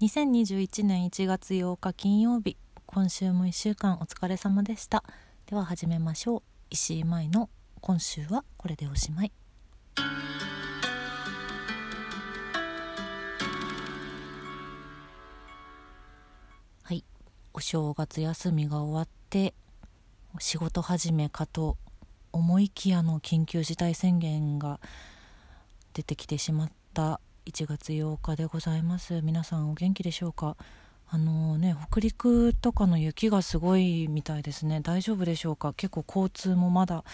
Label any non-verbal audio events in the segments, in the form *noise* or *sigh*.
2021年1月8日金曜日今週も1週間お疲れ様でした。では始めましょう。石井舞の今週はこれでおしまい。はい。お正月休みが終わって仕事始めかと思いきやの緊急事態宣言が出てきてしまった1月8日でございます。皆さんお元気でしょうか？あのね北陸とかの雪がすごいみたいですね。大丈夫でしょうか？結構交通もまだ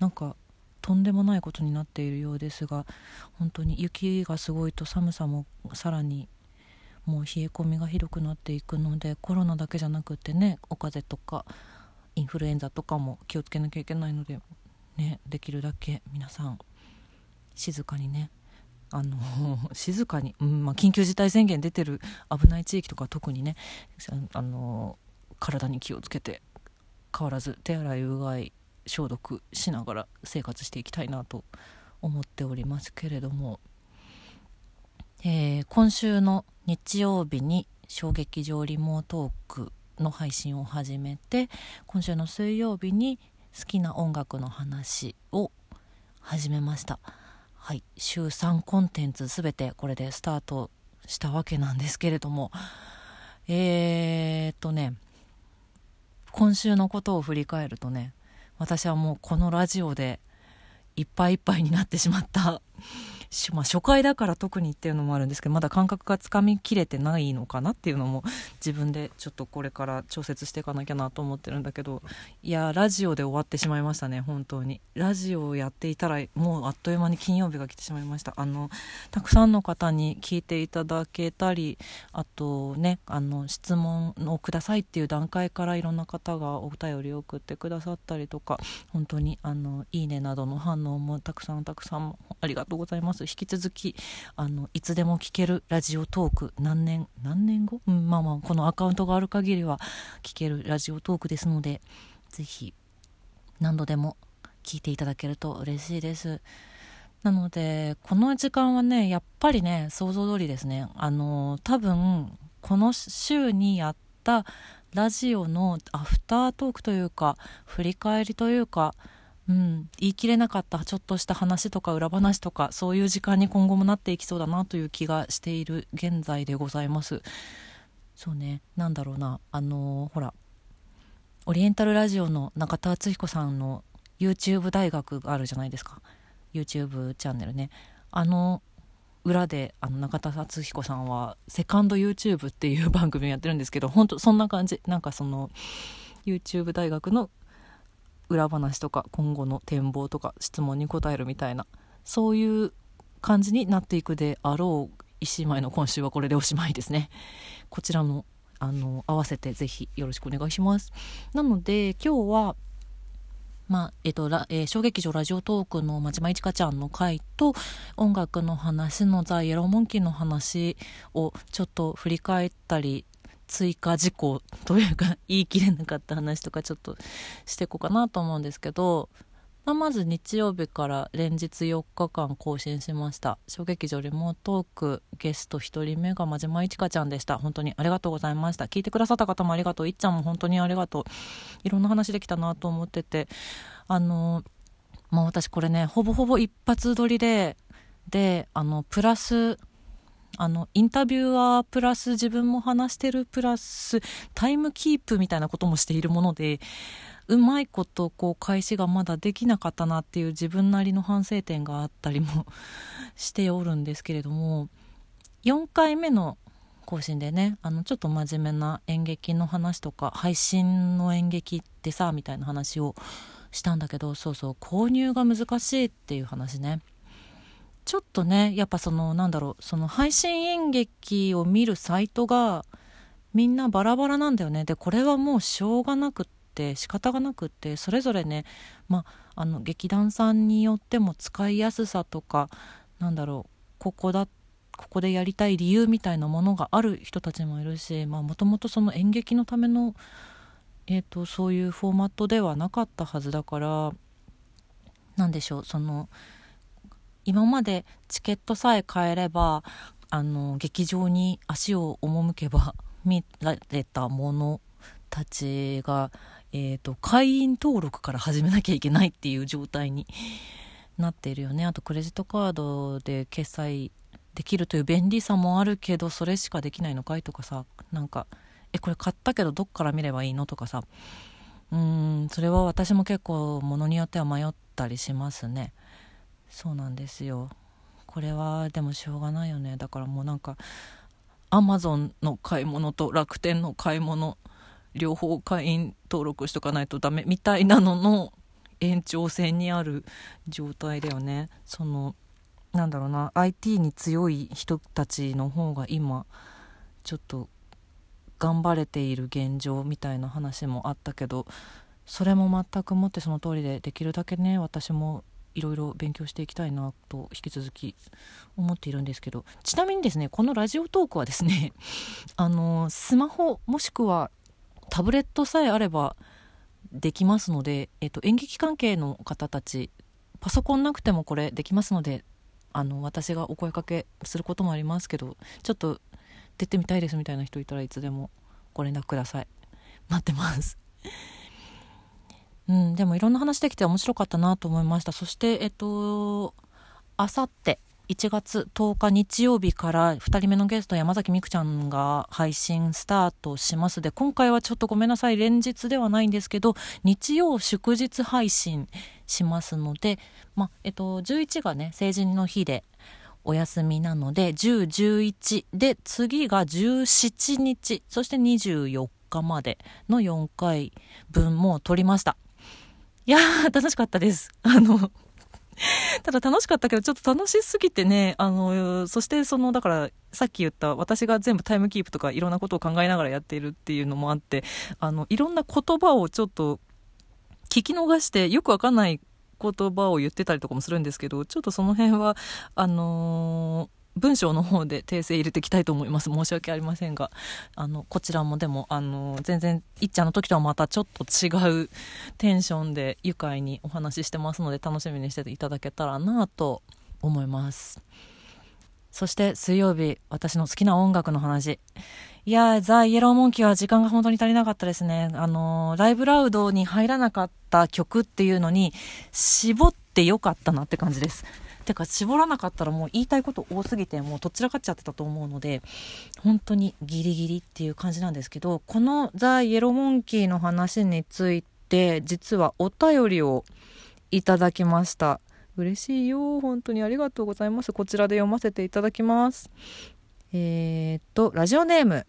なんかとんでもないことになっているようですが本当に雪がすごいと寒さもさらにもう冷え込みがひどくなっていくのでコロナだけじゃなくてねお風邪とかインフルエンザとかも気をつけなきゃいけないのでねできるだけ皆さん静かにねあの *laughs* 静かに、うんまあ、緊急事態宣言出てる危ない地域とか特にねあの体に気をつけて変わらず手洗いうがい消毒しながら生活していきたいなと思っておりますけれども、えー、今週の日曜日に小劇場リモートークの配信を始めて今週の水曜日に好きな音楽の話を始めました。はい、週3コンテンツ全てこれでスタートしたわけなんですけれども。えー、っとね今週のことを振り返るとね私はもうこのラジオでいっぱいいっぱいになってしまった。まあ、初回だから特にっていうのもあるんですけどまだ感覚がつかみきれてないのかなっていうのも自分でちょっとこれから調節していかなきゃなと思ってるんだけどいやラジオで終わってしまいましたね本当に。ラジオをやっていたらもうあっという間に金曜日が来てしまいました。あのたくさんの方に聞いていただけたりあとねあの質問をくださいっていう段階からいろんな方がお便りを送ってくださったりとか本当にあのいいねなどの反応もたくさんたくさんありがとうございます。引き続きあのいつでも聞けるラジオトーク何年何年後、うん、まあまあこのアカウントがある限りは聞けるラジオトークですのでぜひ何度でも聞いていただけると嬉しいです。なのでこの時間はねやっぱりね想像通りですね。あの多分この週にやったラジオのアフタートークというか振り返りというかうん、言い切れなかったちょっとした話とか裏話とかそういう時間に今後もなっていきそうだなという気がしている現在でございます。そうね。なんだろうな。あのー、ほら。オリエンタルラジオの中田敦彦さんの YouTube 大学があるじゃないですか。YouTube チャンネルね。あの裏であの中田敦彦さんはセカンド YouTube っていう番組をやってるんですけど本当そんな感じ。なんかその YouTube 大学の裏話とか今後の展望とか質問に答えるみたいなそういう感じになっていくであろう石前の今週はこれでおしまいですね。*laughs* こちらもあの合わせてぜひよろしくお願いします。なので今日はまあえっとえー、小劇場ラジオトークの真島いちかちゃんの回と音楽の話のザ・イエローモンキーの話をちょっと振り返ったり追加事項というか言い切れなかった話とかちょっとしていこうかなと思うんですけど、まあ、まず日曜日から連日4日間更新しました。小劇場リモートークゲスト1人目が真島いちかちゃんでした。本当にありがとうございました。聞いてくださった方もありがとう。いっちゃんも本当にありがとう。いろんな話できたなと思ってて。あのまあ私これねほぼほぼ一発撮りでであのプラスあのインタビュアープラス自分も話してるプラスタイムキープみたいなこともしているものでうまいことこう開始がまだできなかったなっていう自分なりの反省点があったりもしておるんですけれども4回目の更新でねあのちょっと真面目な演劇の話とか配信の演劇ってさみたいな話をしたんだけどそうそう購入が難しいっていう話ね。ちょっとねやっぱそのなんだろうその配信演劇を見るサイトがみんなバラバラなんだよね。でこれはもうしょうがなくって仕方がなくってそれぞれねまああの劇団さんによっても使いやすさとかなんだろうここだここでやりたい理由みたいなものがある人たちもいるしもともとその演劇のための、えーと、そういうフォーマットではなかったはずだから何でしょうその今までチケットさえ買えればあの劇場に足を赴けば *laughs* 見られたものたちが、えーと、会員登録から始めなきゃいけないっていう状態に *laughs* なっているよね。あとクレジットカードで決済できるという便利さもあるけどそれしかできないのかいとかさなんかえこれ買ったけどどっから見ればいいのとかさ。うんそれは私も結構ものによっては迷ったりしますね。そうなんですよ。これはでもしょうがないよね。だからもうなんかアマゾンの買い物と楽天の買い物両方会員登録しとかないとダメみたいなのの延長線にある状態だよね。そのなんだろうな。IT に強い人たちの方が今ちょっと頑張れている現状みたいな話もあったけどそれも全くもってその通りでできるだけね私もいろいろ勉強していきたいなと引き続き思っているんですけどちなみにですねこのラジオトークはですね *laughs* あのスマホもしくはタブレットさえあればできますので、えっと、演劇関係の方たちパソコンなくてもこれできますのであの私がお声かけすることもありますけどちょっと出てみたいですみたいな人いたらいつでもご連絡ください。待ってます。うんでもいろんな話できて面白かったなと思いました。そしてえっとあさって1月10日日曜日から2人目のゲスト山崎美空ちゃんが配信スタートします。で今回はちょっとごめんなさい連日ではないんですけど日曜祝日配信しますので、まえっと、11がね成人の日でお休みなので1011で次が17日そして24日までの4回分も撮りました。いやー楽しかったです。*laughs* あのただ楽しかったけど、ちょっと楽しすぎてね、あの、そしてその、だから、さっき言った私が全部タイムキープとかいろんなことを考えながらやっているっていうのもあって、あの、いろんな言葉をちょっと聞き逃してよくわかんない言葉を言ってたりとかもするんですけど、ちょっとその辺は、あのー文章の方で訂正入れていきたいと思います。申し訳ありませんが。あのこちらもでもあの全然いっちゃんの時とはまたちょっと違うテンションで愉快にお話ししてますので楽しみにしていただけたらなと思います。そして水曜日私の好きな音楽の話。いやザ・イエローモンキーは時間が本当に足りなかったですね。あのライブラウドに入らなかった曲っていうのに絞ってよかったなって感じです。てか絞らなかったらもう言いたいこと多すぎてもうどちらかっちゃってたと思うので本当にギリギリっていう感じなんですけどこのザ・イエローモンキーの話について実はお便りをいただきました。嬉しいよ。本当にありがとうございます。こちらで読ませていただきます。えー、っとラジオネーム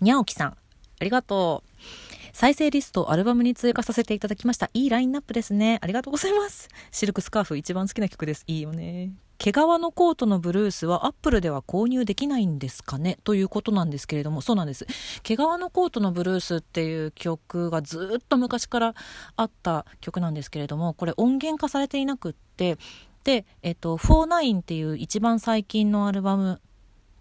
にゃおきさん。ありがとう。再生リストアルバムに追加させていただきました。いいラインナップですね。ありがとうございます。シルクスカーフ一番好きな曲です。いいよね。毛皮のコートのブルースはアップルでは購入できないんですかね？ということなんですけれども、そうなんです。毛皮のコートのブルースっていう曲がずっと昔からあった曲なんですけれども、これ音源化されていなくって、で、えっと、49っていう一番最近のアルバム、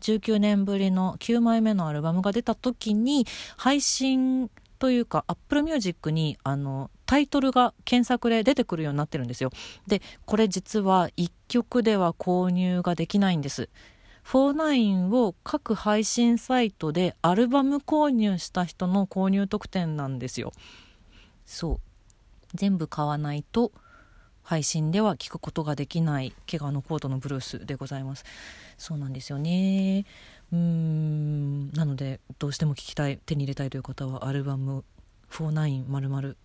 19年ぶりの9枚目のアルバムが出た時に配信というか Apple Music にあのタイトルが検索で出てくるようになってるんですよ。でこれ実は1曲では購入ができないんです。49を各配信サイトでアルバム購入した人の購入特典なんですよ。そう。全部買わないと配信では聞くことができない怪我のコートのブルースでございます。そうなんですよね。うん。なのでどうしても聴きたい手に入れたいという方はアルバム49丸々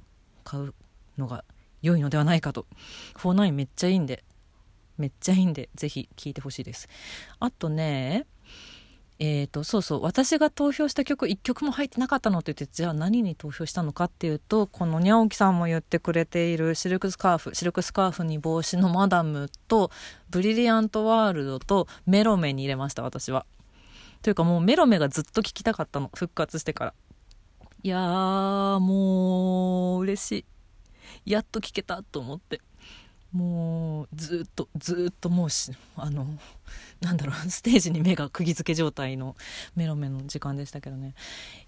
買うのが良いのではないかと。*laughs* 49めっちゃいいんでめっちゃいいんでぜひ聴いてほしいです。あとねえーと、そうそう私が投票した曲1曲も入ってなかったのって言ってじゃあ何に投票したのかっていうとこのにゃおきさんも言ってくれているシルクスカーフシルクスカーフに帽子のマダムとブリリアントワールドとメロメに入れました私は。というかもうメロメがずっと聞きたかったの復活してから。いやーもう嬉しい。やっと聞けたと思って。もうずっとずっともうしあのなんだろうステージに目が釘付け状態のメロメの時間でしたけどね。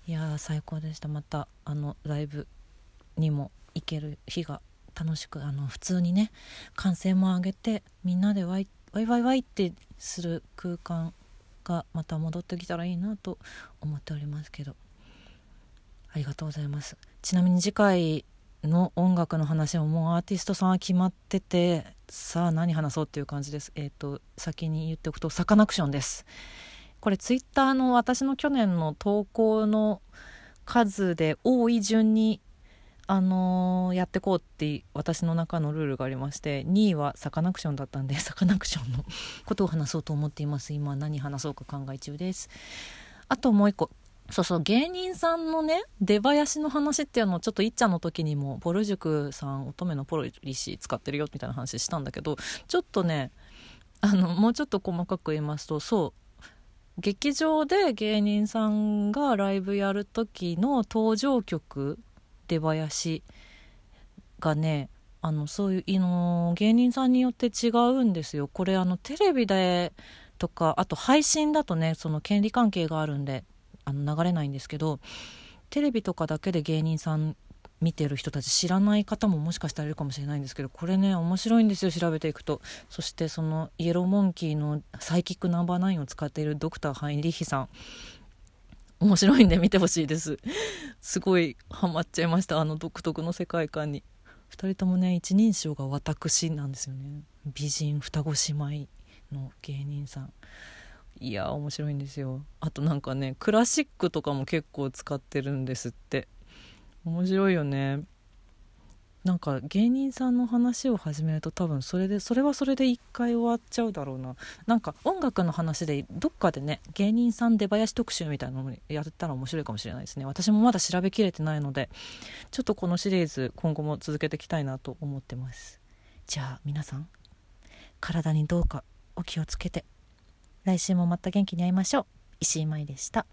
いやー最高でした。またあのライブにも行ける日が楽しくあの普通にね歓声も上げてみんなでワイワイワイワイってする空間がまた戻ってきたらいいなと思っておりますけど。ありがとうございます。ちなみに次回の音楽の話ももうアーティストさんは決まっててさあ何話そうっていう感じです。えっ、ー、と先に言っておくとサカナクションです。これツイッターの私の去年の投稿の数で多い順にあのー、やってこうって私の中のルールがありまして2位はサカナクションだったんで *laughs* サカナクションのことを話そうと思っています。今何話そうか考え中です。あともう一個。そうそう芸人さんのね出囃子の話っていうのをちょっといっちゃんの時にもポル塾さん乙女のポロリシー使ってるよみたいな話したんだけどちょっとねあのもうちょっと細かく言いますとそう劇場で芸人さんがライブやる時の登場曲出囃子がねあのそういうの芸人さんによって違うんですよ。これあのテレビでとかあと配信だとねその権利関係があるんであの流れないんですけどテレビとかだけで芸人さん見てる人たち知らない方ももしかしたらいるかもしれないんですけどこれね面白いんですよ調べていくと。そしてそのイエローモンキーのサイキックナンバーナインを使っているドクターハインリヒさん。面白いんで見てほしいです。すごいハマっちゃいましたあの独特の世界観に。2人ともね一人称が私なんですよね。美人双子姉妹の芸人さん。いや面白いんですよ。あとなんかねクラシックとかも結構使ってるんですって。面白いよね。なんか芸人さんの話を始めると多分それでそれはそれで一回終わっちゃうだろうな。なんか音楽の話でどっかでね芸人さん出囃子特集みたいなのやったら面白いかもしれないですね。私もまだ調べきれてないのでちょっとこのシリーズ今後も続けていきたいなと思ってます。じゃあ皆さん体にどうかお気をつけて。来週もまた元気に会いましょう。石井舞でした。